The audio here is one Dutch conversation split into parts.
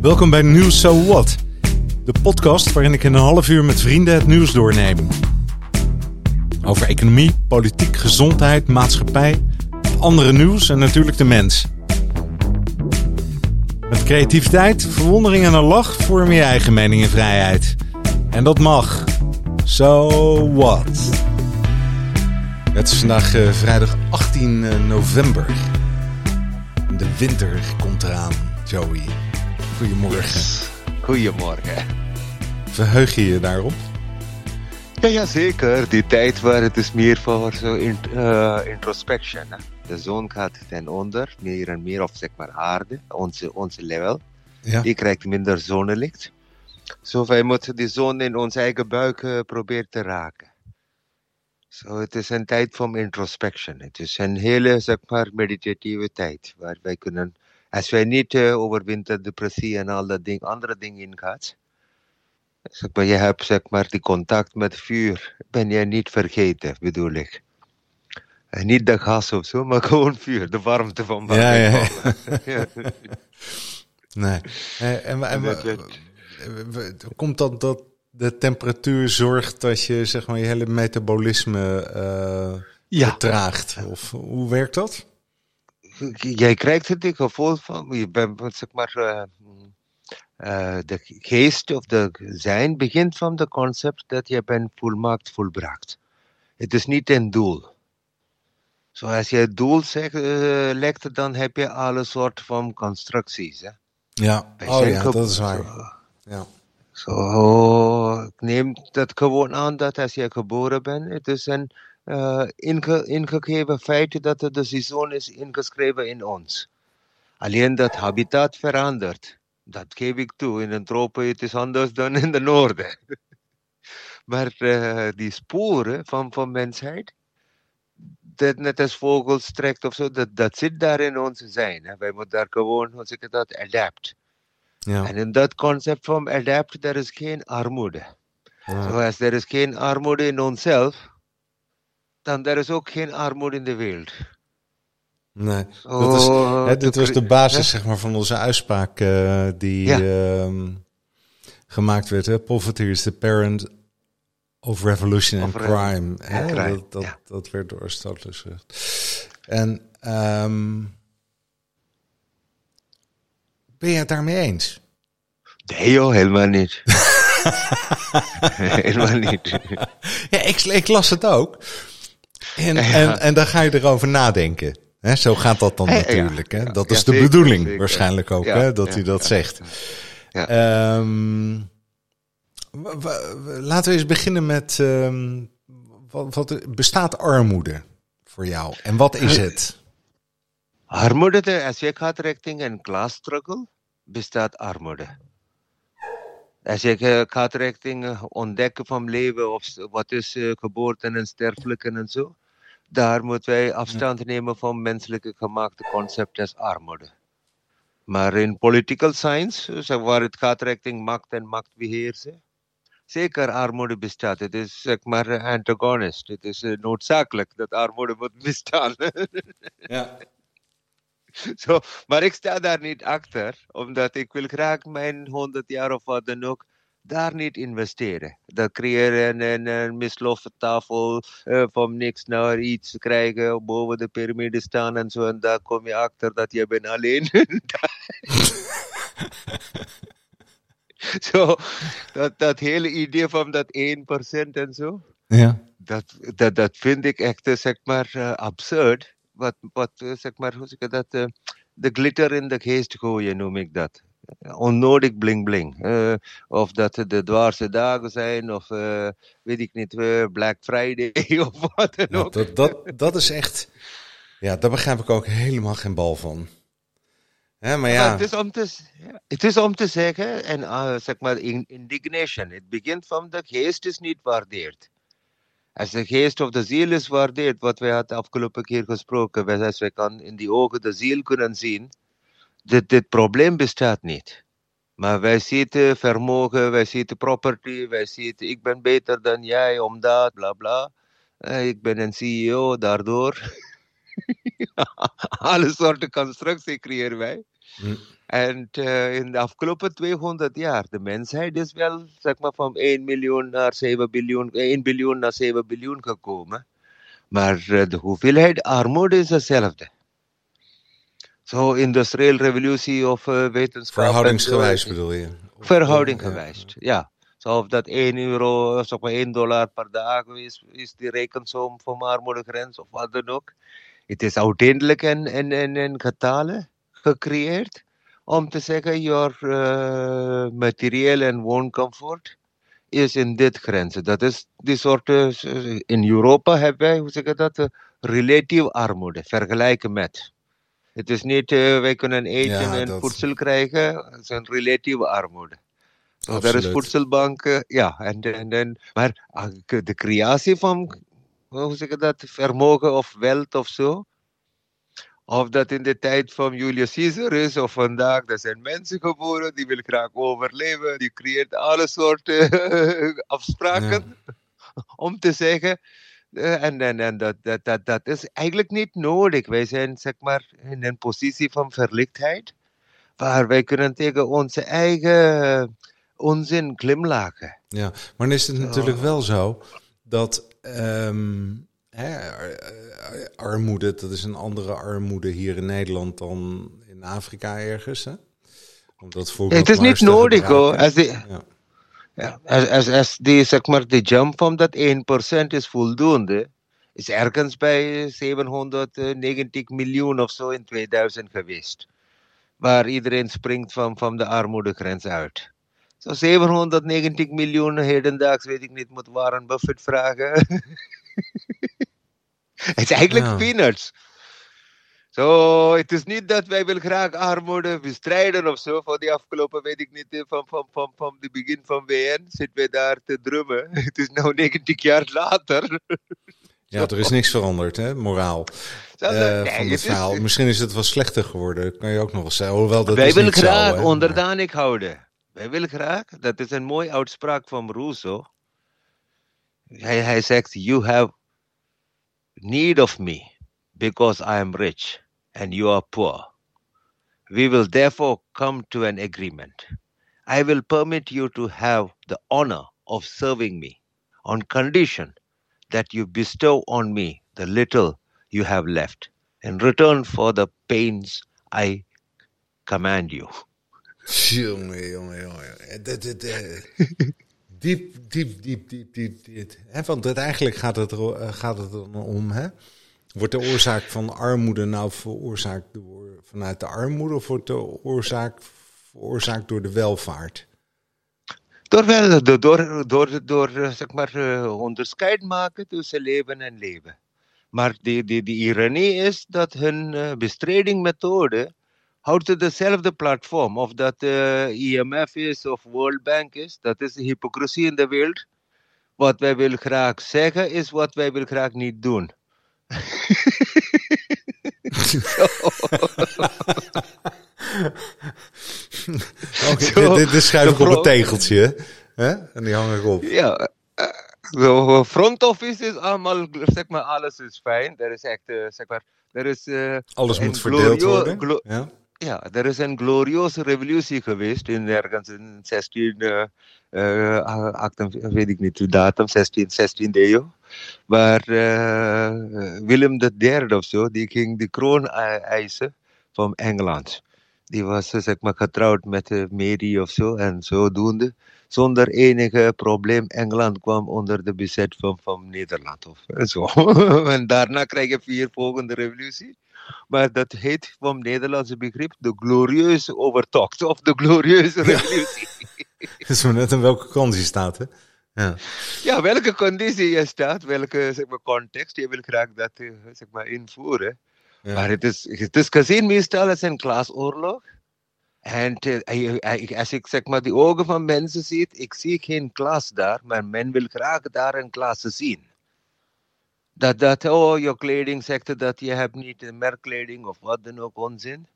Welkom bij Nieuws So What, de podcast waarin ik in een half uur met vrienden het nieuws doorneem. Over economie, politiek, gezondheid, maatschappij, andere nieuws en natuurlijk de mens. Met creativiteit, verwondering en een lach vorm je eigen mening en vrijheid. En dat mag. So what? Het is vandaag uh, vrijdag 18 november. De winter komt eraan, Joey. Goedemorgen. Goedemorgen. Verheug je je daarop? Ja, ja, zeker. Die tijd waar het is meer voor zo in, uh, introspection. Hè? De zon gaat ten onder, meer en meer of zeg maar aarde, onze, onze level. Ja. Die krijgt minder zonnelicht. Zo wij moeten die zon in onze eigen buik uh, proberen te raken. Zo, het is een tijd van introspection. Het is een hele, zeg maar, meditatieve tijd. Waar wij kunnen, als wij niet uh, over winterdepressie en al dat ding, andere dingen ingaat. Zeg maar, je hebt, zeg maar, die contact met vuur. Ben je niet vergeten, bedoel ik. En niet de gas of zo, maar gewoon vuur. De warmte van ja, ja, ja. nee. En, en, en, komt dat, dat de temperatuur zorgt dat je zeg maar je hele metabolisme uh, ja. vertraagt? Of hoe werkt dat? Jij krijgt het gevoel van, je bent zeg maar, uh, uh, de geest of de zijn begint van het concept dat je bent volmaakt volbracht. Het is niet een doel. Zoals je het doel zeg, legt, dan heb je alle soorten van constructies. Hè? Ja, oh ja, dat is waar. Ja. Zo, ik neem dat gewoon aan dat als je geboren bent, het is een inge, ingegeven feit dat de seizoen is ingeschreven in ons. Alleen dat habitat verandert. Dat geef ik toe. In de tropen het is anders dan in de noorden. maar uh, die sporen van, van mensheid, dat net als vogels trekt of zo, dat, dat zit daar in ons zijn. Hè. Wij moeten daar gewoon, hoe zeg ik dat, adapt. Ja. En in dat concept van adapt, er is geen armoede. Ja. Zoals er is geen armoede in onszelf, dan er is ook geen armoede in de wereld. Nee, dat is, Oh, hè, dit was de basis hè? zeg maar, van onze uitspraak eh, die Ja. ehm, gemaakt werd. Hè? Poverty is the parent of revolution and Of crime. Hè? crime, Dat, dat, ja. dat werd door Aristoteles gezegd. En ehm, ben je het daarmee eens? Nee joh, helemaal niet. helemaal niet. Ja, ik, ik las het ook. En, Ja. en, en dan ga je erover nadenken. Hè, zo gaat dat dan Ja, ja. natuurlijk. Hè? Dat Ja, is de zeker, bedoeling zeker. waarschijnlijk ook, Ja, hè, dat ja, hij dat ja. zegt. Ja. Ehm, laten we eens beginnen met... ehm, wat, wat, bestaat armoede voor jou? En wat is het? Armoede, de- als je gaat richting een class struggle, bestaat armoede. Als je eh, gaat richting eh, ontdekken van leven, of wat is eh, geboorte en sterfelijke en zo, daar moeten wij afstand nemen van menselijke gemaakte concepten als armoede. Maar in political science, eh, waar het gaat richting macht en machtbeheersen, zeker armoede bestaat. Het is zeg maar eh, antagonist. Het is eh, noodzakelijk dat armoede moet bestaan. Ja. Zo, maar ik sta daar niet achter, omdat ik wil graag mijn 100 jaar of wat dan ook daar niet investeren. Dat creëren een, een misloffen tafel eh, van niks naar iets krijgen, boven de piramide staan en zo. En daar kom je achter dat je bent alleen. zo, dat, dat hele idee van dat 1% en zo ja. dat, dat, dat vind ik echt, eh, zeg maar, eh, absurd. Wat, wat eh, zeg maar, hoe zeg ik dat? eh, de glitter in de geest gooien, noem ik dat. Onnodig bling bling. Eh, of dat het de dwaarse dagen zijn, of eh, weet ik niet, eh, Black Friday, of wat dan ook. dat, dat, dat is echt... Ja, daar begrijp ik ook helemaal geen bal van. Hè, maar Maar ja, het, is om te, het is om te zeggen, en eh, zeg maar, in, indignation. Het begint van de geest is niet waardeerd. Als de geest of de ziel is waardeerd, wat wij hadden afgelopen keer gesproken, als wij kan in die ogen de ziel kunnen zien, dit, dit probleem bestaat niet. Maar wij zitten vermogen, wij zitten property, wij zitten ik ben beter dan jij omdat, bla bla. Eh, ik ben een CEO daardoor. Alle soorten constructie creëren wij. Hm. En uh, in de afgelopen 200 jaar, de mensheid is wel zeg maar, van 1 miljoen naar 7 biljoen, 1 biljoen naar 7 biljoen gekomen. Maar uh, de hoeveelheid armoede is hetzelfde. Zo, industriële revolutie of uh, wetenschap. Verhoudingsgewijs bedoel je? Verhoudinggewijs, ja. ja. Zo of dat 1 euro, zeg maar 1 dollar per dag is, is die rekensom van armoedegrens of wat dan ook. Het is uiteindelijk een, een, een getallen gecreëerd om te zeggen, your uh, materieel en wooncomfort is in dit grenzen. Dat is die soort, uh, in Europa hebben wij, hoe zeg je dat, uh, relatief armoede, vergelijken met. Het is niet, wij kunnen eten ja, en dat... voedsel krijgen, het is een relatieve armoede. So, er is voedselbanken, ja, en, en, en, maar de creatie van, hoe zeg je dat, vermogen of wealth of zo, of dat in de tijd van Julius Caesar is of vandaag. Er zijn mensen geboren die willen graag overleven. Die creëert alle soorten afspraken ja. om te zeggen. Uh, en en, en dat, dat, dat, dat is eigenlijk niet nodig. Wij zijn zeg maar in een positie van verlichtheid. Waar wij kunnen tegen onze eigen onzin glimlachen. Ja, maar dan is het natuurlijk wel zo dat um, hè, armoede, dat is een andere armoede hier in Nederland dan in Afrika ergens. Hè? Omdat ja, het is niet nodig hoor. Als die, ja. Ja, als, als, als die, zeg maar, de jump van dat 1% is voldoende, is ergens bij 790 miljoen of zo in 2000 geweest. Waar iedereen springt van, van de armoedegrens uit. Zo 790 miljoen hedendaags, weet ik niet, moet Warren Buffett vragen. Het is eigenlijk ja. peanuts. Zo, het is niet dat wij wil graag armoede bestrijden of zo. Voor die afgelopen, weet ik niet, van, van, van, van het begin van WN zitten wij daar te drummen. Het is nu 90 jaar later. Ja, er is niks veranderd, hè, moraal. Uh, nee, van het verhaal. Is, Misschien is het wel slechter geworden, kan je ook nog wel zeggen. Hoewel, dat wij willen graag zo, onderdanig houden. Wij willen graag, dat is een mooie uitspraak van Rousseau. Hij, hij zegt, you have need of me because I am rich and you are poor. We will therefore come to an agreement. I will permit you to have the honor of serving me on condition that you bestow on me the little you have left in return for the pains I command you. Jongen, jongen, jongen. Diep, diep, diep, diep, diep. diep. Want uiteindelijk gaat het, er, gaat het om, hè? Wordt de oorzaak van armoede nou veroorzaakt door, vanuit de armoede of wordt de oorzaak veroorzaakt door de welvaart? Door, wel, door, door, door, door zeg maar, uh, onderscheid maken tussen leven en leven. Maar de, ironie is dat hun uh, houdt dezelfde platform. Of dat uh, IMF is of World Bank is. Dat is de hypocrisie in de wereld. Wat wij willen graag zeggen is wat wij willen graag niet doen. okay, dit, dit schrijf ik op een tegeltje. Hè? En die hang ik op. Ja. Uh, front office is allemaal, zeg maar, alles is fijn. Er is echt, uh, zeg maar, er is... Uh, alles moet verdeeld worden. Ja? Ja, er is een glorieuze revolutie geweest in ergens in 16, uh, uh, 18, weet ik niet de datum, 16, 16 eeuw. Waar uh, Willem III of zo, die ging de kroon eisen van Engeland. Die was zeg maar getrouwd met Mary of zo en zodoende. Zonder enige probleem, Engeland kwam onder de bezet van, van Nederland of zo. en daarna krijg je vier volgende revolutie. Maar dat heet van Nederlandse begrip de glorieuze overtocht of de glorieuze revolutie. Het is maar net in welke conditie staat, hè? Ja. ja, welke conditie je staat, welke zeg maar, context, je wil graag dat eh, zeg maar, invoeren. Ja. Maar het is, het is gezien meestal als een klasoorlog. En uh, als ik zeg maar die ogen van mensen zie, ik zie geen klas daar, maar men wil graag daar een klas zien. Dat, dat, oh, je kleding zegt dat je hebt niet merkkleding of wat dan ook onzin.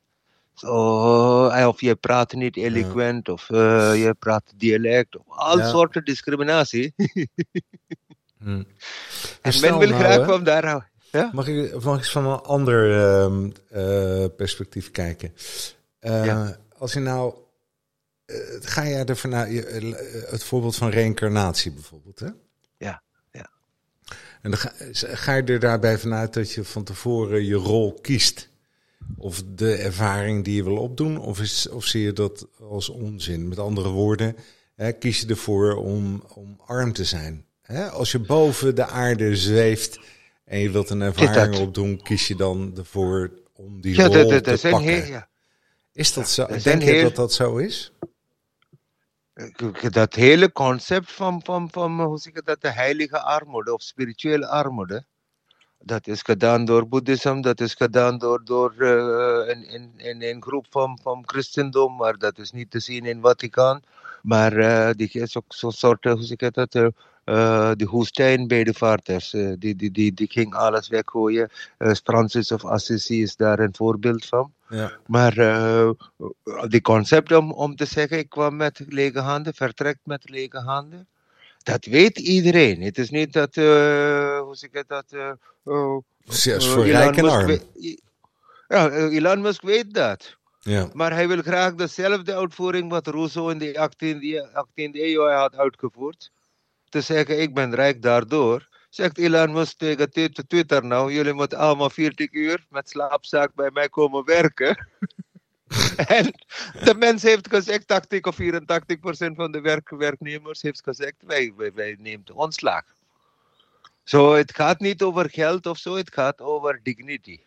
So, eh, of je praat niet eloquent, ja. of uh, je praat dialect, of al ja. soorten discriminatie. hmm. En men wil nou, graag van daar Ja? Mag ik, mag ik eens van een ander ehm, eh, perspectief kijken? Eh. Als je nou, eh, ga jij er vanuit, eh, het voorbeeld van reïncarnatie bijvoorbeeld, hè? Ja. En dan ga, ga je er daarbij vanuit dat je van tevoren je rol kiest? Of de ervaring die je wil opdoen? Of, is, of zie je dat als onzin? Met andere woorden, hè, kies je ervoor om, om arm te zijn? Hè? Als je boven de aarde zweeft en je wilt een ervaring opdoen, kies je dan ervoor om die Ja, rol dat, dat, te dat pakken? heel, ja. Is dat zo? Denk je heel- dat dat zo is? Dat hele concept van, van, van hoe zeg ik dat, de heilige armoede of spirituele armoede, dat is gedaan door boeddhisme, dat is gedaan door, door eh, een, een, een, groep van, van christendom, maar dat is niet te zien in Vaticaan. Maar eh, die is ook zo'n soort, eh, hoe zeg ik dat, eh, eh, de woestijnbedevaarters, eh, die, die, die, die ging alles weggooien. Eh, Francis of Assisi is daar een voorbeeld van. Ja. Maar eh die concept om, om te zeggen, ik kwam met lege handen, vertrekt met lege handen, dat weet iedereen. Het is niet dat, hoe zeg ik dat, oh, Zelfs voor rijk en arm. ja, Elon Musk weet dat. Ja. Maar hij wil graag dezelfde uitvoering wat Rousseau in de 18e, 18e eeuw had uitgevoerd. Te zeggen, ik ben rijk daardoor. Zegt Elon Musk tegen Twi- Twitter nou, jullie moeten allemaal 40 uur met slaapzaak bij mij komen werken. en de mens heeft gezegd, 80 of 84 procent van de werk, werknemers heeft gezegd, wij, wij, wij nemen ontslag. Zo, het gaat niet over geld of zo, het gaat over dignity.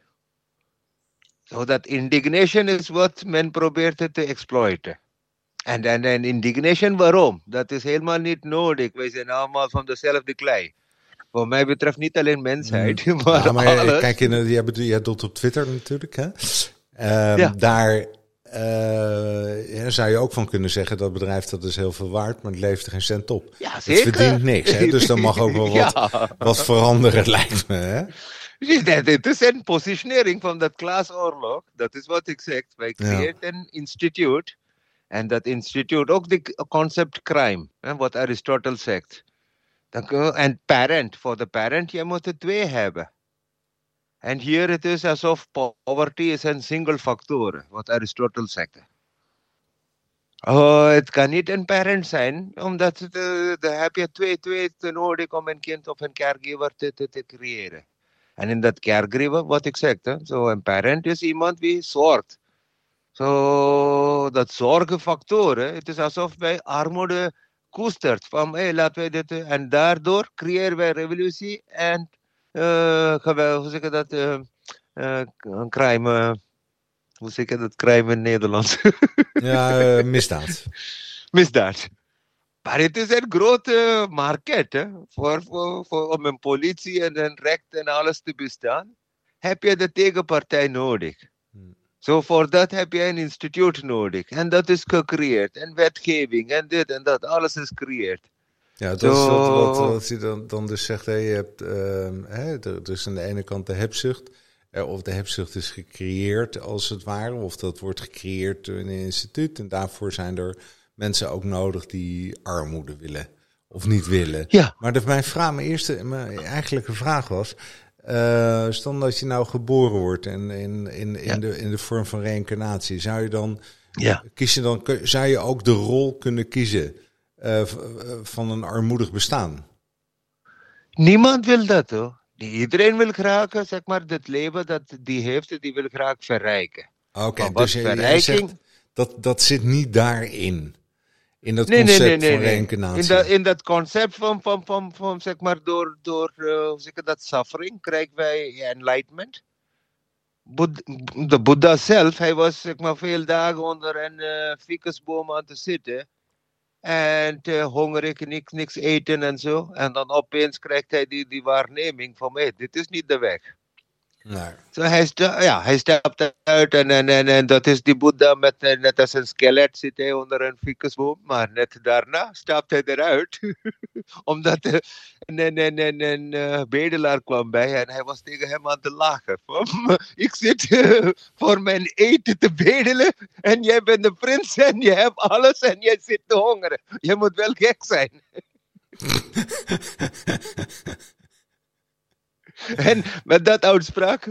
So that indignation is wat men probeert te exploiten. En, en, en indignation waarom? Dat is helemaal niet nodig. Wij zijn allemaal van dezelfde klei. Wat mij betreft niet alleen mensheid, maar, Ja, maar alles. kijk, jij, jij doet op Twitter natuurlijk, hè? Ehm, Ja. Daar eh, ja, zou je ook van kunnen zeggen, dat bedrijf dat is heel veel waard, maar het levert er geen cent op. ja, Het zeker. verdient niks, hè? Dus dan mag ook wel wat, Ja. wat veranderen, lijkt me, hè? Het is een positionering van dat klaasoorlog. Dat is wat ik zeg. Wij creëren een instituut. En that institute ook the concept crime. Hè, wat Aristotle said. Kun je- parent. for the parent, moet er twee hebben. En hier het is alsof poverty is een single factor. Wat Aristotle zegt. Oh, het kan niet een parent zijn, omdat het, eh, dan heb je twee, twee nodig om een kind of een caregiver te, te, te creëren. En in dat caregiver, wat ik hè, zo een parent is iemand die zorgt. Zo, dat zorgenfactoren, het is alsof wij armoede koestert. Van, hé, laten wij dit... eh, En daardoor creëren wij revolutie en, geweld, hoe zeg je dat, eh, een crime, hoe zeg je dat, crime in Nederlands? Ja, misdaad. misdaad. Maar het is een grote market hè? Voor, voor, voor, om een politie en een recht en alles te bestaan. Heb je de tegenpartij nodig. Zo voor dat heb je een instituut nodig. En dat is gecreëerd. En wetgeving en dit en dat. Alles is gecreëerd. Ja, dat is wat, wat, dan, dan dus zegt, hè, je hebt ehm, hè, er, is aan de ene kant de hebzucht, eh, of de hebzucht is gecreëerd als het ware, of dat wordt gecreëerd door een instituut. En daarvoor zijn er mensen ook nodig die armoede willen of niet willen. Ja. Maar de, mijn, vraag, mijn eerste, mijn eigenlijke vraag was, eh stel dat je nou geboren wordt en in, in, in, Ja. de, in de vorm van reïncarnatie, zou je dan Ja. Kies je dan, zou je ook de rol kunnen kiezen eh, eh, van een armoedig bestaan? Niemand wil dat hoor. Iedereen wil graag, zeg maar, het leven dat die heeft, die wil graag verrijken. Oké, dus verrijking- zegt dat, dat zit niet daarin. In dat Nee, nee, concept nee, nee. van reïncarnatie. In, dat, in dat concept van, van, van, van zeg maar, door, door hoe zeg dat, suffering, krijgen wij enlightenment. Boed- de Boeddha zelf, hij was zeg maar, veel dagen onder een eh ficusboom aan te zitten. En uh, hongerig, niks, niks eten en zo. En dan opeens krijgt hij die, die waarneming van, hé, dit is niet de weg. Nee. Zo hij, ja, hij stapt uit en, en, en, en dat is die Boeddha met eh, net als een skelet zit hij onder een ficusboom. Maar net daarna stapt hij eruit. Omdat een, een, een, een, eh, bedelaar kwam bij en hij was tegen hem aan te lachen. Ik zit eh, voor mijn eten te bedelen en jij bent de prins en je hebt alles en jij zit te hongeren. Je moet wel gek zijn. en met dat uitspraak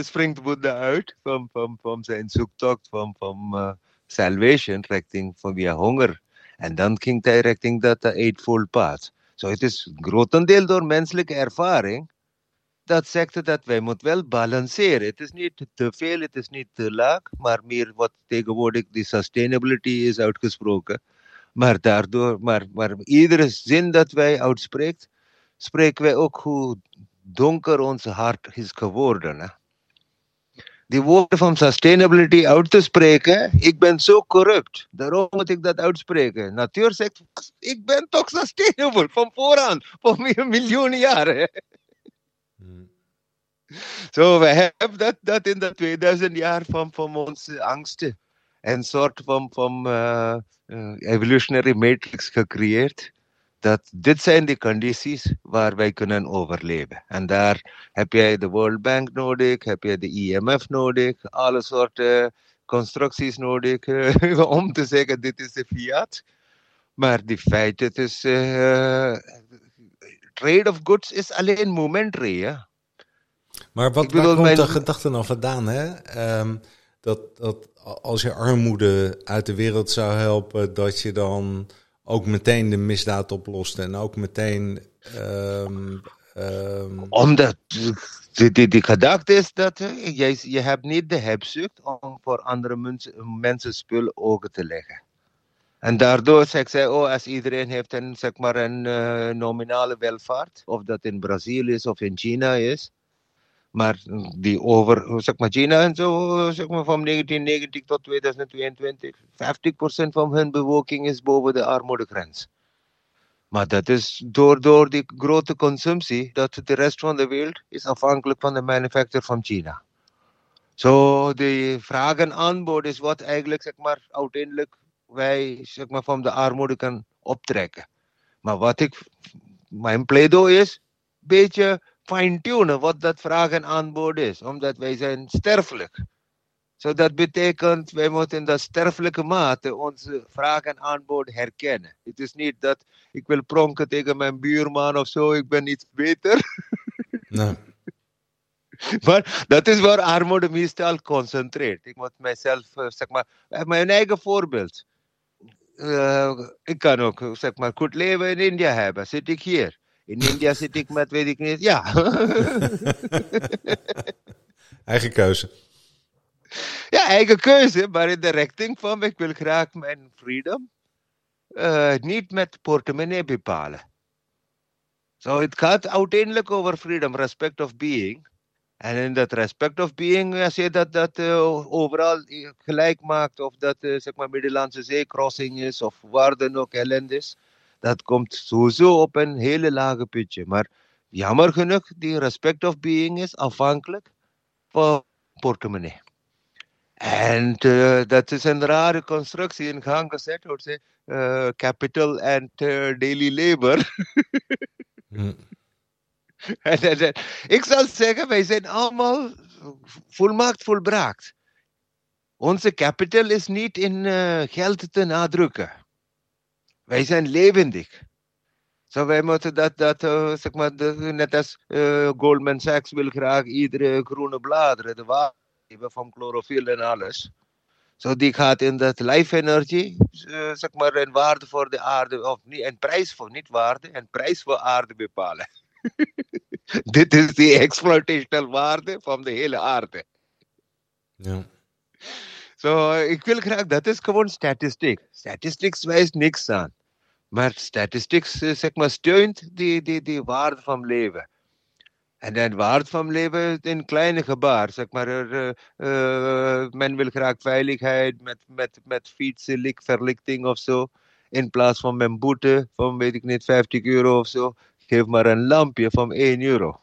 springt Boeddha uit van, van, van zijn zoektocht van, van uh, salvation richting van via honger. En dan ging hij richting dat eightfold path. Zo so het is grotendeel door menselijke ervaring dat zegt dat wij moeten wel balanceren. Het is niet te veel, het is niet te laag, maar meer wat tegenwoordig die sustainability is uitgesproken. Maar daardoor, maar, maar iedere zin dat wij uitspreken, spreken wij ook hoe donker ons hart is geworden. Hè? Die woorden van sustainability uit te spreken, ik ben zo corrupt, daarom moet ik dat uitspreken. Natuur zegt, ik ben toch sustainable, van vooraan, voor miljoenen jaren. Zo, we hebben dat, dat in de 2000 jaar van, van onze angsten. Een soort van, van uh, uh, evolutionary matrix gecreëerd. Dat dit zijn de condities waar wij kunnen overleven. En daar heb jij de World Bank nodig, heb je de IMF nodig, alle soorten constructies nodig uh, om te zeggen dit is de fiat. Maar die feit, het is trade of goods is alleen momentary. Maar wat bedoel, waar komt mijn... de gedachte dan vandaan? Hè? Um, dat, dat als je armoede uit de wereld zou helpen, dat je dan ook meteen de misdaad oplost en ook meteen. Um, um... Omdat de, gedachte is dat je, je hebt niet de hebzucht om voor andere mensen, mensen spullen ogen te leggen. En daardoor zegt zij, oh, als iedereen heeft een, zeg maar een uh, nominale welvaart, of dat in Brazilië is of in China is, maar die over, zeg maar, China en zo, zeg maar, van 1990 tot 2022, 50% van hun bevolking is boven de armoedegrens. Maar dat is door, door die grote consumptie, dat de rest van de wereld is afhankelijk van de manufactuur van China. Zo, de vraag en aanbod is wat eigenlijk, zeg maar, uiteindelijk wij, zeg maar, van de armoede kan optrekken. Maar wat ik, mijn pleidooi is, beetje fine-tunen wat dat vraag en aanbod is, omdat wij zijn sterfelijk. So dat betekent, wij moeten in dat sterfelijke mate onze vraag en aanbod herkennen. Het is niet dat ik wil pronken tegen mijn buurman of zo, ik ben iets beter. Nee. maar dat is waar armoede meestal concentreert. Ik moet mijzelf, eh, zeg maar, mijn eigen voorbeeld. Uh, ik kan ook, zeg maar, goed leven in India hebben. Zit ik hier? In India zit ik met, weet ik niet, ja. eigen keuze. Ja, eigen keuze, maar in de richting van ik wil graag mijn freedom uh, niet met portemonnee bepalen. Zo, so, het gaat uiteindelijk over freedom, respect of being. En in dat respect of being, als je dat, dat uh, overal gelijk maakt, of dat uh, zeg maar Middellandse Zee-crossing is, of waar dan ook ellende is, dat komt sowieso op een hele lage putje. Maar jammer genoeg, die respect of being is afhankelijk van portemonnee. En uh, dat is een rare constructie in gang gezet, hoor ze. Uh, capital and uh, daily labor. mm. en, en, en, ik zal zeggen, wij zijn allemaal volmaakt volbraakt. Onze capital is niet in geld te nadrukken. Wij zijn levendig. Zo wij moeten dat, dat uh, zeg maar, de, net als uh, Goldman Sachs wil graag iedere groene bladeren, de waarde van chlorofiel en alles. Zo die gaat in dat life energy, uh, zeg maar, een waarde voor de aarde, of niet, een prijs voor, niet waarde, een prijs voor aarde bepalen. Dit is die exploitational waarde van de hele aarde. Ja. Zo, ik wil graag, dat is gewoon statistiek. Statistics wijst niks aan. Maar statistics, zeg maar, steunt die, die, die waarde van leven. En de waarde van leven in kleine gebaar. Zeg maar, uh, uh, men wil graag veiligheid met, met, met fietsen, verlichting of zo. In plaats van mijn boete van, weet ik niet, 50 euro of zo. Geef maar een lampje van 1 euro.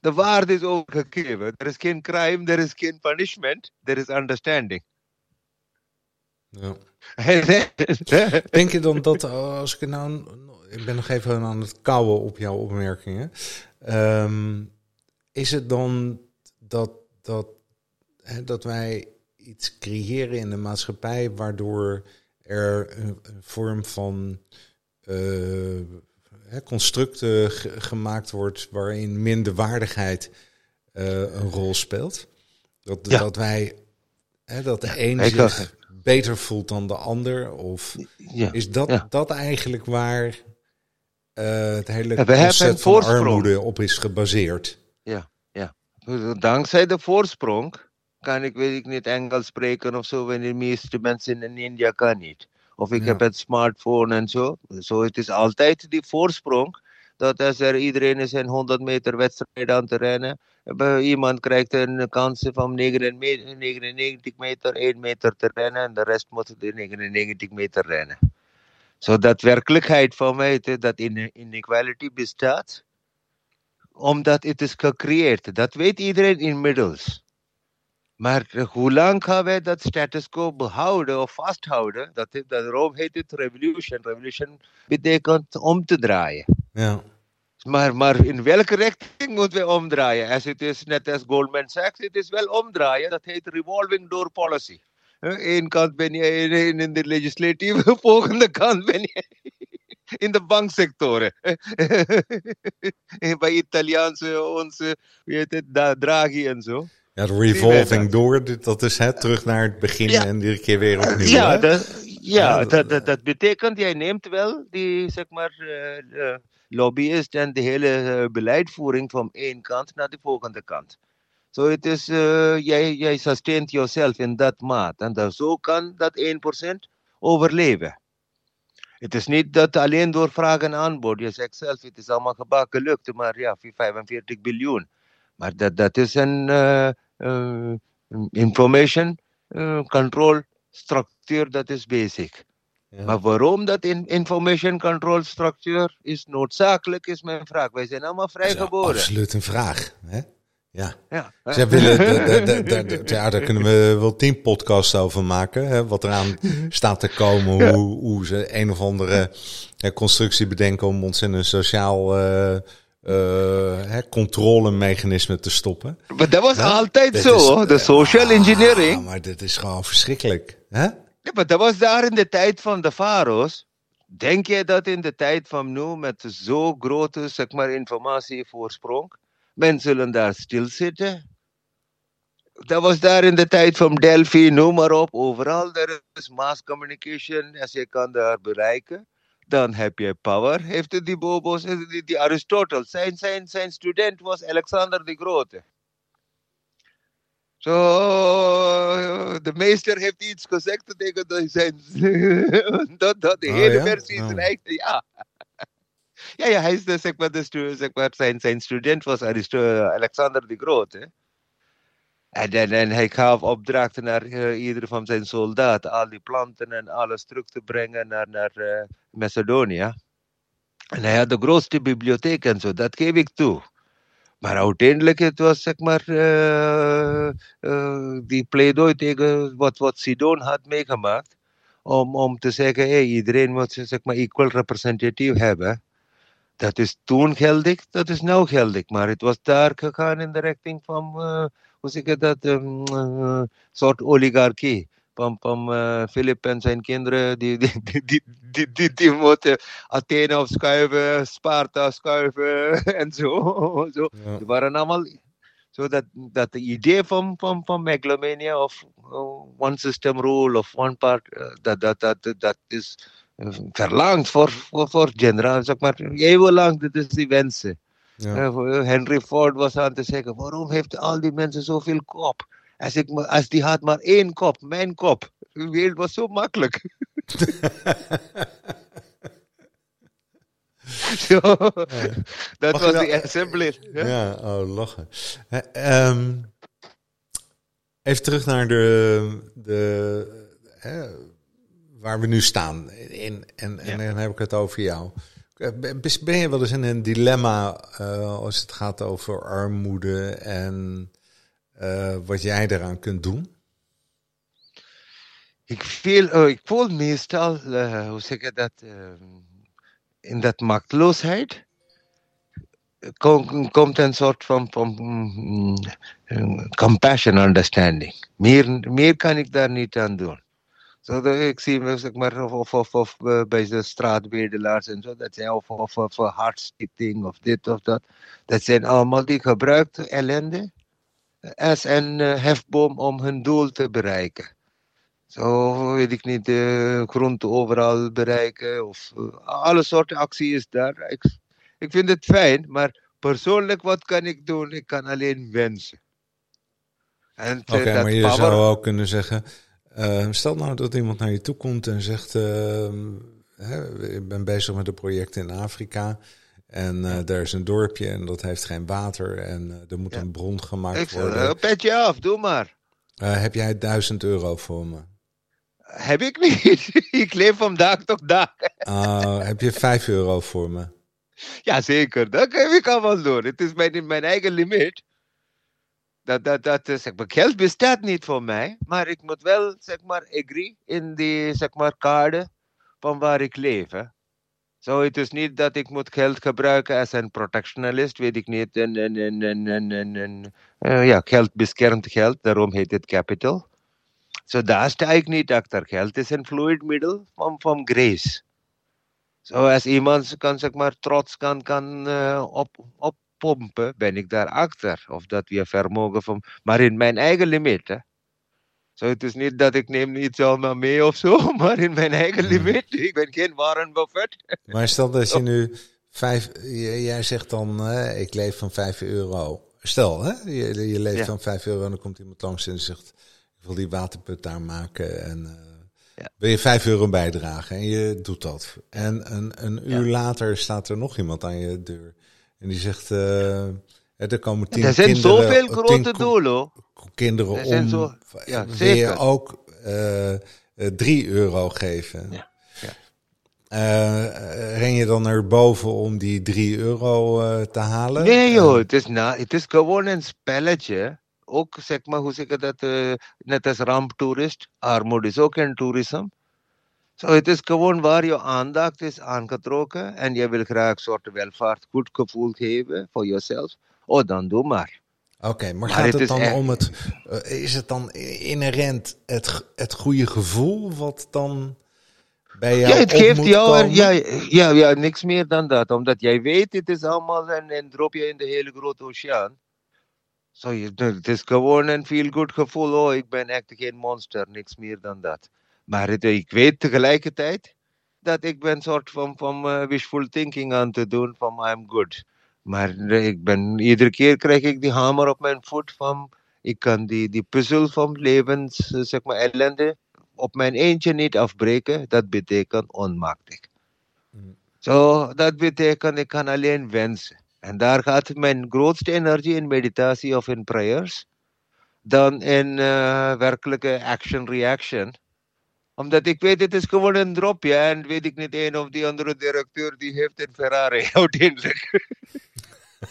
De waarde is overgegeven. Er is geen crime, er is geen punishment, er is understanding. Ja. Denk je dan dat als ik nou. Ik ben nog even aan het kouwen op jouw opmerkingen. Um, is het dan dat, dat, hè, dat wij iets creëren in de maatschappij waardoor er een, vorm van uh, construct gemaakt wordt waarin minderwaardigheid een rol speelt. Dat, dat wij, hè, dat de een zich beter voelt dan de ander? Of is dat, dat eigenlijk waar het hele concept van armoede op is gebaseerd? Ja, ja. Dankzij de voorsprong kan ik, weet ik niet, Engels spreken of zo, wanneer de meeste mensen in India kan niet. Of ik heb een smartphone en zo. Zo, het is altijd die voorsprong. Dat er iedereen is een 100 meter wedstrijd aan te rennen, iemand krijgt een kans van 99 meter, 1 meter te rennen en de rest moet de 99 meter rennen. Zo dat werkelijkheid van mij, dat inequality bestaat, omdat het is gecreëerd. Dat weet iedereen inmiddels. Maar hoe lang gaan wij dat status quo behouden of vasthouden? Dat, is, daarom heet het revolution. Revolution betekent om te draaien. Ja. Maar, maar in welke richting moeten we omdraaien? Als het is net als Goldman Sachs, het is wel omdraaien. Dat heet revolving door policy. Eén kant ben je in, in de legislatieve, volgende kant ben je in de banksectoren. Bij Italiaanse, onze, weet het, Draghi en zo. Ja, revolving door, dat is het, terug naar het begin en iedere keer weer opnieuw. Ja, dat, ja, dat, dat, dat, betekent, jij neemt wel die, zeg maar, uh, lobbyist en de hele uh, beleidvoering van één kant naar de volgende kant. Zo so het is, uh, jij, jij sustaint jezelf in dat maat. En dat, zo kan dat 1% overleven. Het is niet dat alleen door vraag en aanbod. Je zegt zelf, het is allemaal gebakken lukt, maar ja, 45 biljoen. Maar dat, dat is een uh, information control structuur, dat is basic. Maar waarom dat in information control structure is noodzakelijk, is mijn vraag. Wij zijn allemaal vrijgeboren. Absoluut een vraag. Hè? Ja. ja. Willen, ja, daar kunnen we wel tien podcasts over maken. Hè, wat eraan staat te komen. Hoe, hoe ze een of andere constructie bedenken om ons in een sociaal uh, uh, controlemechanisme te stoppen. Maar dat was altijd zo, de social engineering. Ja, maar dit is gewoon verschrikkelijk. Hè? Ja, maar dat was daar in de tijd van de farao's. Denk jij dat in de tijd van nu, met zo'n grote zeg maar, informatievoorsprong, men zullen daar stilzitten? Dat was daar in de tijd van Delphi, noem maar op. Overal er is mass communication. Als je kan daar bereiken, dan heb je power. Heeft die bobo's, die, Aristoteles, zijn, zijn student was Alexander de Grote. Zo, de meester heeft iets gezegd tegen zijn, dat, dat de oh, hele versie is oh. ja. Ja, ja, hij is de, zeg maar, de, zeg maar, zijn, zijn student was Alexander de Grote. En, en, en hij gaf opdrachten naar uh, ieder van zijn soldaten, al die planten en alles terug te brengen naar, naar uh, Macedonië. En hij had de grootste bibliotheek en zo, dat geef ik toe. Maar uiteindelijk het was zeg maar uh, uh, die pleidooi tegen wat, wat Sidon had meegemaakt. Om, om te zeggen, hey, iedereen moet zeg maar equal representative hebben. Dat is toen geldig, dat is nu geldig. Maar het was daar gegaan in de richting van, uh, hoe zeg je dat, um, soort oligarchie van, van uh, Philip en zijn kinderen, die, die, die, die, die, moeten Athene afschuiven, Sparta schuiven en zo. zo. Die waren allemaal. Zo dat, dat de idee van, van, van megalomania of uh, one system rule of one part, uh, dat, dat, dat, dat is verlangd voor, voor, voor generaal, zeg maar, eeuwenlang, dat is die wensen. Ja. Henry Ford was aan te zeggen, waarom heeft al die mensen zoveel kop? Als, ik, als die had maar één kop, mijn kop. De wereld was zo makkelijk. zo, dat was de assembly. Ja, ja oh, lachen. Um, even terug naar de, de waar we nu staan. In, en, en dan heb ik het over jou. Ben je wel eens in een dilemma uh, als het gaat over armoede en uh, wat jij eraan kunt doen? Ik voel, ik voel meestal, uh, hoe zeg je dat, in dat machteloosheid kom, komt een soort van, van um, compassion, understanding. Meer, meer kan ik daar niet aan doen. Zo, ik zie zeg maar, of, of, of, eh, bij de straatbedelaars en zo, dat zijn of, of, of of dit of dat. Dat zijn allemaal die gebruikte ellende als een uh, hefboom om hun doel te bereiken. Zo weet ik niet, de grond overal bereiken of uh, alle soorten actie is daar. Ik, ik vind het fijn, maar persoonlijk wat kan ik doen? Ik kan alleen wensen. Oké, okay, maar je power... zou ook kunnen zeggen, uh, stel nou dat iemand naar je toe komt en zegt, uh, hè, ik ben bezig met een project in Afrika. En uh, daar is een dorpje en dat heeft geen water en er moet ja. een bron gemaakt ik worden. Ik petje af, doe maar. heb jij duizend euro voor me? Heb ik niet. ik leef van dag tot dag. Uh, heb je 5 euro voor me? Ja, zeker. Dat kan ik allemaal doen. Het is mijn, mijn eigen limiet. Dat, dat, dat, zeg maar, geld bestaat niet voor mij. Maar ik moet wel, zeg maar, agree in die, zeg maar, kaarten van waar ik leef. Zo, het is niet dat ik moet geld gebruiken als een protectionalist, weet ik niet. En, en, en, en, en, uh, ja, geld beschermt geld, daarom heet het capital. So daar sta ik niet achter. Geld is een fluid middel van, van grace. So als iemand kan, zeg maar, trots kan, kan uh, op, oppompen, ben ik daar achter. Of dat we vermogen van, maar in mijn eigen limiet. Zo, het is niet dat ik neem niet allemaal mee of zo, maar in mijn eigen limiet. Ik ben geen Warren Buffett. Maar stel dat je nu vijf, jij zegt dan, ik leef van 5 euro. Stel, hè, je, je leeft ja. van 5 euro en dan komt iemand langs en zegt, wil die waterput daar maken en uh, ja. wil je 5 euro bijdragen en je doet dat. En een, een uur ja. later staat er nog iemand aan je deur en die zegt, uh, er komen tien er zijn kinderen, zoveel grote doelen. Kinderen om, zo, ja, wil je ook uh, 3 euro geven. Ja. Uh, ren je dan naar boven om die 3 euro uh, te halen? Nee joh, het is, na, het is gewoon een spelletje ook, zeg maar, hoe zeg ik dat, uh, net als ramptoerist, armoede is ook een toerisme. Zo, so, het is gewoon waar je aandacht is aangetrokken en je wil graag een soort welvaart, goed gevoel geven voor jezelf. Oh, dan doe maar. Oké, okay, maar, maar, gaat het, dan echt... om het, uh, is het dan inherent het, het goede gevoel wat dan bij jou Ja, het geeft jou, ja, ja, ja, niks meer dan dat. Omdat jij weet, het is allemaal een, dropje in de hele grote oceaan. Zo, so, het is gewoon een feel good gevoel. Oh, ik ben echt geen monster, niks meer dan dat. Maar het, ik weet tegelijkertijd dat ik ben een soort van, van uh, wishful thinking aan te doen van I'm good. Maar ik ben, iedere keer krijg ik die hamer op mijn voet van ik kan die, die puzzel van levens, zeg maar, ellende op mijn eentje niet afbreken. Dat betekent onmachtig. Zo, so, dat betekent ik kan alleen wensen. En daar gaat mijn grootste energie in meditatie of in prayers dan in uh, werkelijke action-reaction. Omdat ik weet, het is gewoon een dropje en weet ik niet, een of die andere directeur die heeft een Ferrari uiteindelijk.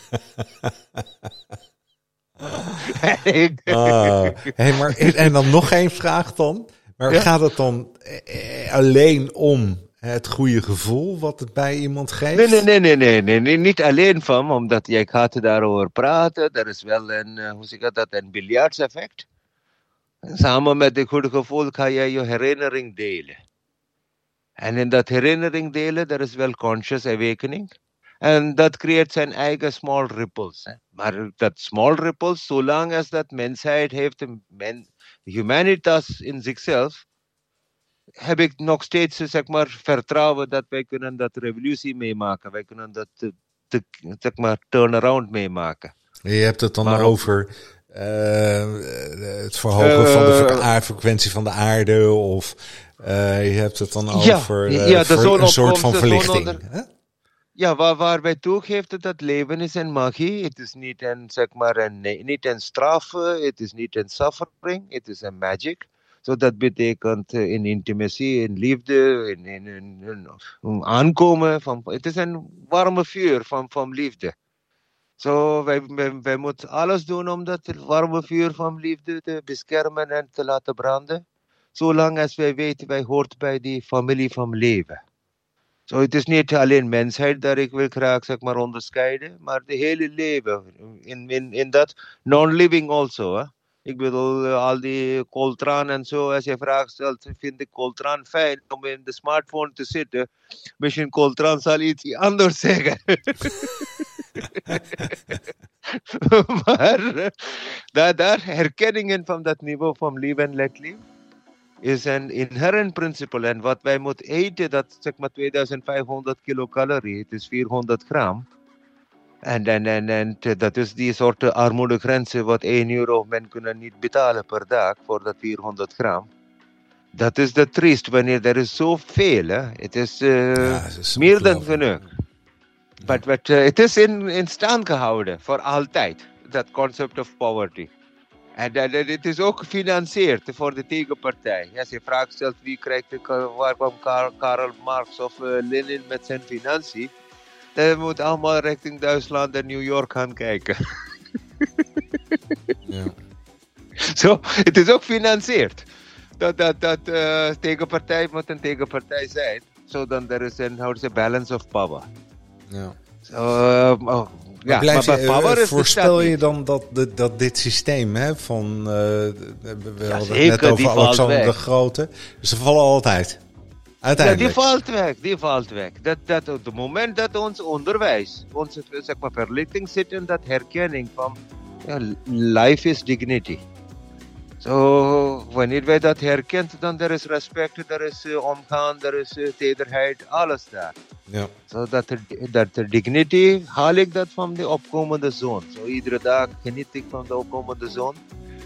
ah, hey, maar, en dan nog één vraag dan. Maar ja? gaat het dan eh, alleen om het goede gevoel wat het bij iemand geeft? Nee, nee, nee, nee, nee, nee, nee niet alleen van, omdat jij gaat daarover praten. Er is wel een, uh, hoe zeg ik dat, een biljartseffect. Samen met het goede gevoel ga jij je herinnering delen. En in dat herinnering delen, er is wel conscious awakening. En dat creëert zijn eigen small ripples. Hè. Maar dat small ripples, zolang als dat mensheid heeft, men, humanitas in zichzelf, heb ik nog steeds zeg maar, vertrouwen dat wij kunnen dat revolutie meemaken. Wij kunnen dat te, te, zeg maar, turnaround meemaken. Je hebt het dan maar over uh, het verhogen uh, van de frequentie van de aarde of uh, je hebt het dan over ja, ja, ver, een soort van verlichting. Ja, waar, waar wij toegeven dat leven is een magie. Het is niet een, zeg maar, een, niet een straf, het is niet een suffering, het is een magic. So dat betekent in intimacy, in liefde, in, in, in, in aankomen. Van, het is een warme vuur van, van liefde. So, wij, wij, wij moeten alles doen om dat warme vuur van liefde te beschermen en te laten branden. Zolang als wij weten, wij hoort bij die familie van leven. So, het is niet alleen mensheid dat ik wil graag zeg maar, onderscheiden, maar de hele leven. In, in, in dat non-living also. Hè? Ik bedoel, eh, al die Coltraan en zo, als je vraagt stelt, vind ik Coltraan fijn om in de smartphone te zitten. Misschien Coltraan zal iets anders zeggen. maar eh, daar, daar herkenningen van dat niveau van live en let live is een inherent principle. En wat wij moeten eten, dat zeg maar 2500 kilocalorie, het is 400 gram. En, en, en, en dat is die soort armoedegrenzen wat 1 euro men kunnen niet betalen per dag voor dat 400 gram. Dat is de triest wanneer er is zoveel. Hè. Het is, uh, ja, het is meer dan genoeg. Maar uh, het is in, in stand gehouden voor altijd, dat concept of poverty. En het is ook gefinancierd voor de tegenpartij. Als je vraagt stelt wie krijgt de, waar kwam Karl Marx of uh, Lenin met zijn financiën, dan moet allemaal richting Duitsland en New York gaan kijken. ja. Zo, het is ook gefinancierd. Dat, dat, dat uh, tegenpartij moet een tegenpartij zijn. Zodat er is een, balance of power. Ja. So, uh, oh, ja, maar, power is voorspel je dan dat, dat dit systeem hè, van, uh, we ja, hadden het net over Alexander de Grote, ze vallen altijd. Uiteindelijk. Ja, die valt weg, die valt weg. Dat, dat op het moment dat ons onderwijs, onze zeg maar, verlichting zit in dat herkenning van ja, life is dignity. Zo, wanneer wij dat herkent, dan er is respect, er is uh, omgaan, er is uh, tederheid, alles daar. Ja. Zo dat, dat de dignity haal ik dat van de opkomende zon. Zo iedere dag geniet ik van de opkomende zon.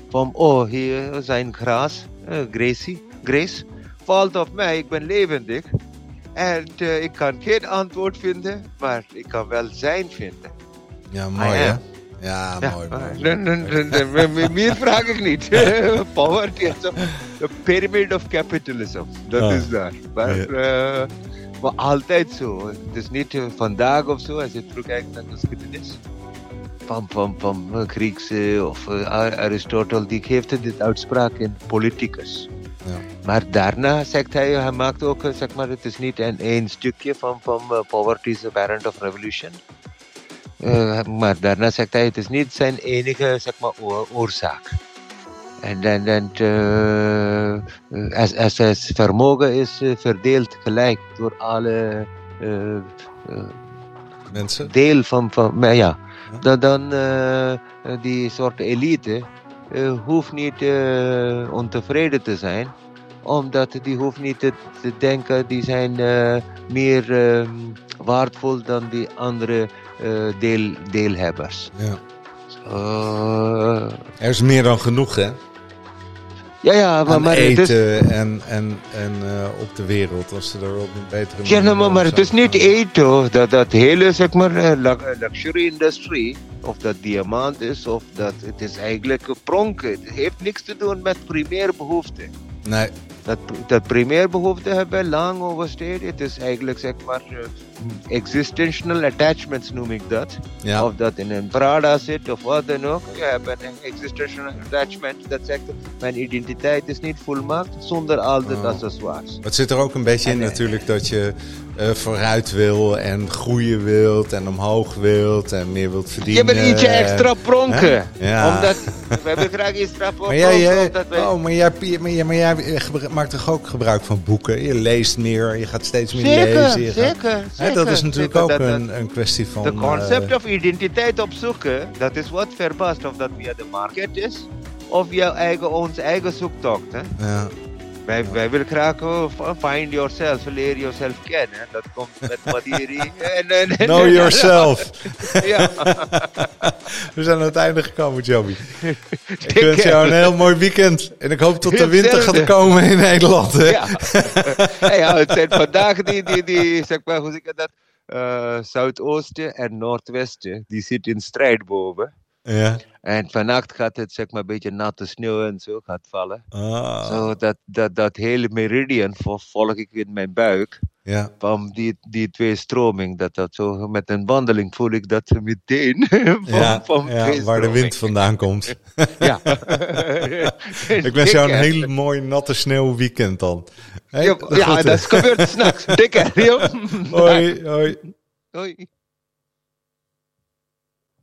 Van, oh, hier zijn gras, uh, Gracie, Grace, valt op mij, ik ben levendig. En uh, ik kan geen antwoord vinden, maar ik kan wel zijn vinden. Ja, mooi hè? Ja, mooi. mooi. Meer vraag ik niet. Poverty, de pyramid of capitalism. Dat ah. is daar. Maar, uh, maar altijd zo. Het is niet uh, vandaag of zo, als je terugkijkt naar de geschiedenis. Van, van, van Griekse of uh, Aristotle, die geeft dit uitspraak in politicus. Ja. Maar daarna zegt hij, hij maakt ook, zeg maar, het is niet een één stukje van, van uh, poverty is the parent of revolution. Uh, maar daarna zegt hij, het is niet zijn enige zeg maar, oorzaak. En dan, dan uh, als, als het vermogen is verdeeld gelijk door alle mensen, deel van, van ja, ja. dan, dan die soort elite hoeft niet ontevreden te zijn omdat die hoeft niet te, te denken, die zijn uh, meer uh, waardevol dan die andere uh, deel, deelhebbers. Ja. er is meer dan genoeg, hè? Ja, ja, maar, maar eten en, en, en op de wereld, als ze er op een betere manier... Ja, maar, maar het is niet eten, dat, dat hele, zeg maar, luxury industry, of dat diamant is, of dat het is eigenlijk pronken. Het heeft niks te doen met primaire behoeften. Nee. Dat, dat primairbehoefte hebben lang oversteed. Het is eigenlijk zeg maar uh, existential attachments noem ik dat. Ja. Of dat in een Prada zit of wat dan ook. Je hebt een existential attachment. Dat zegt mijn identiteit is niet volmaakt zonder al die oh. accessoires. Het zit er ook een beetje in natuurlijk dat je uh, vooruit wil en groeien wilt en omhoog wilt en meer wilt verdienen. Je bent ietsje extra pronken. Ja. Omdat we hebben graag extra pronken. Maar jij, oh, maar jij, maar jij, maar jij maakt toch ook gebruik van boeken? Je leest meer, je gaat steeds meer zeker, lezen. Zeker, zeker, hè, dat is natuurlijk ook een, een kwestie van... De concept uh, of identiteit opzoeken, dat is wat verbaast of dat via de market is. Of jouw eigen, ons eigen zoektocht. Hè? Ja. Wij, wij willen graag uh, find yourself, leer jezelf kennen. Dat komt met Madiri. en, en, en, know yourself. ja. We zijn aan het einde gekomen, Joby. Ik wens jou een heel mooi weekend. En ik hoop tot de winter gaat komen in Nederland. Hè? Ja. ja, het zijn vandaag die, die, die zeg maar, hoe zeg ik dat? Uh, Zuidoosten en Noordwesten, die zitten in strijd boven. Ja. En vannacht gaat het zeg maar een beetje natte sneeuw en zo gaat vallen. Ah. Zo dat, dat, dat hele meridian volg ik in mijn buik. Ja. Van die, die twee stroming, dat dat zo met een wandeling voel ik dat meteen. van, ja, van ja waar de wind vandaan komt. ja. ik wens jou een hele mooi natte sneeuw weekend dan. Hey, ja, ja dat gebeurt s'nachts. Dikker. hoi, hoi. Hoi.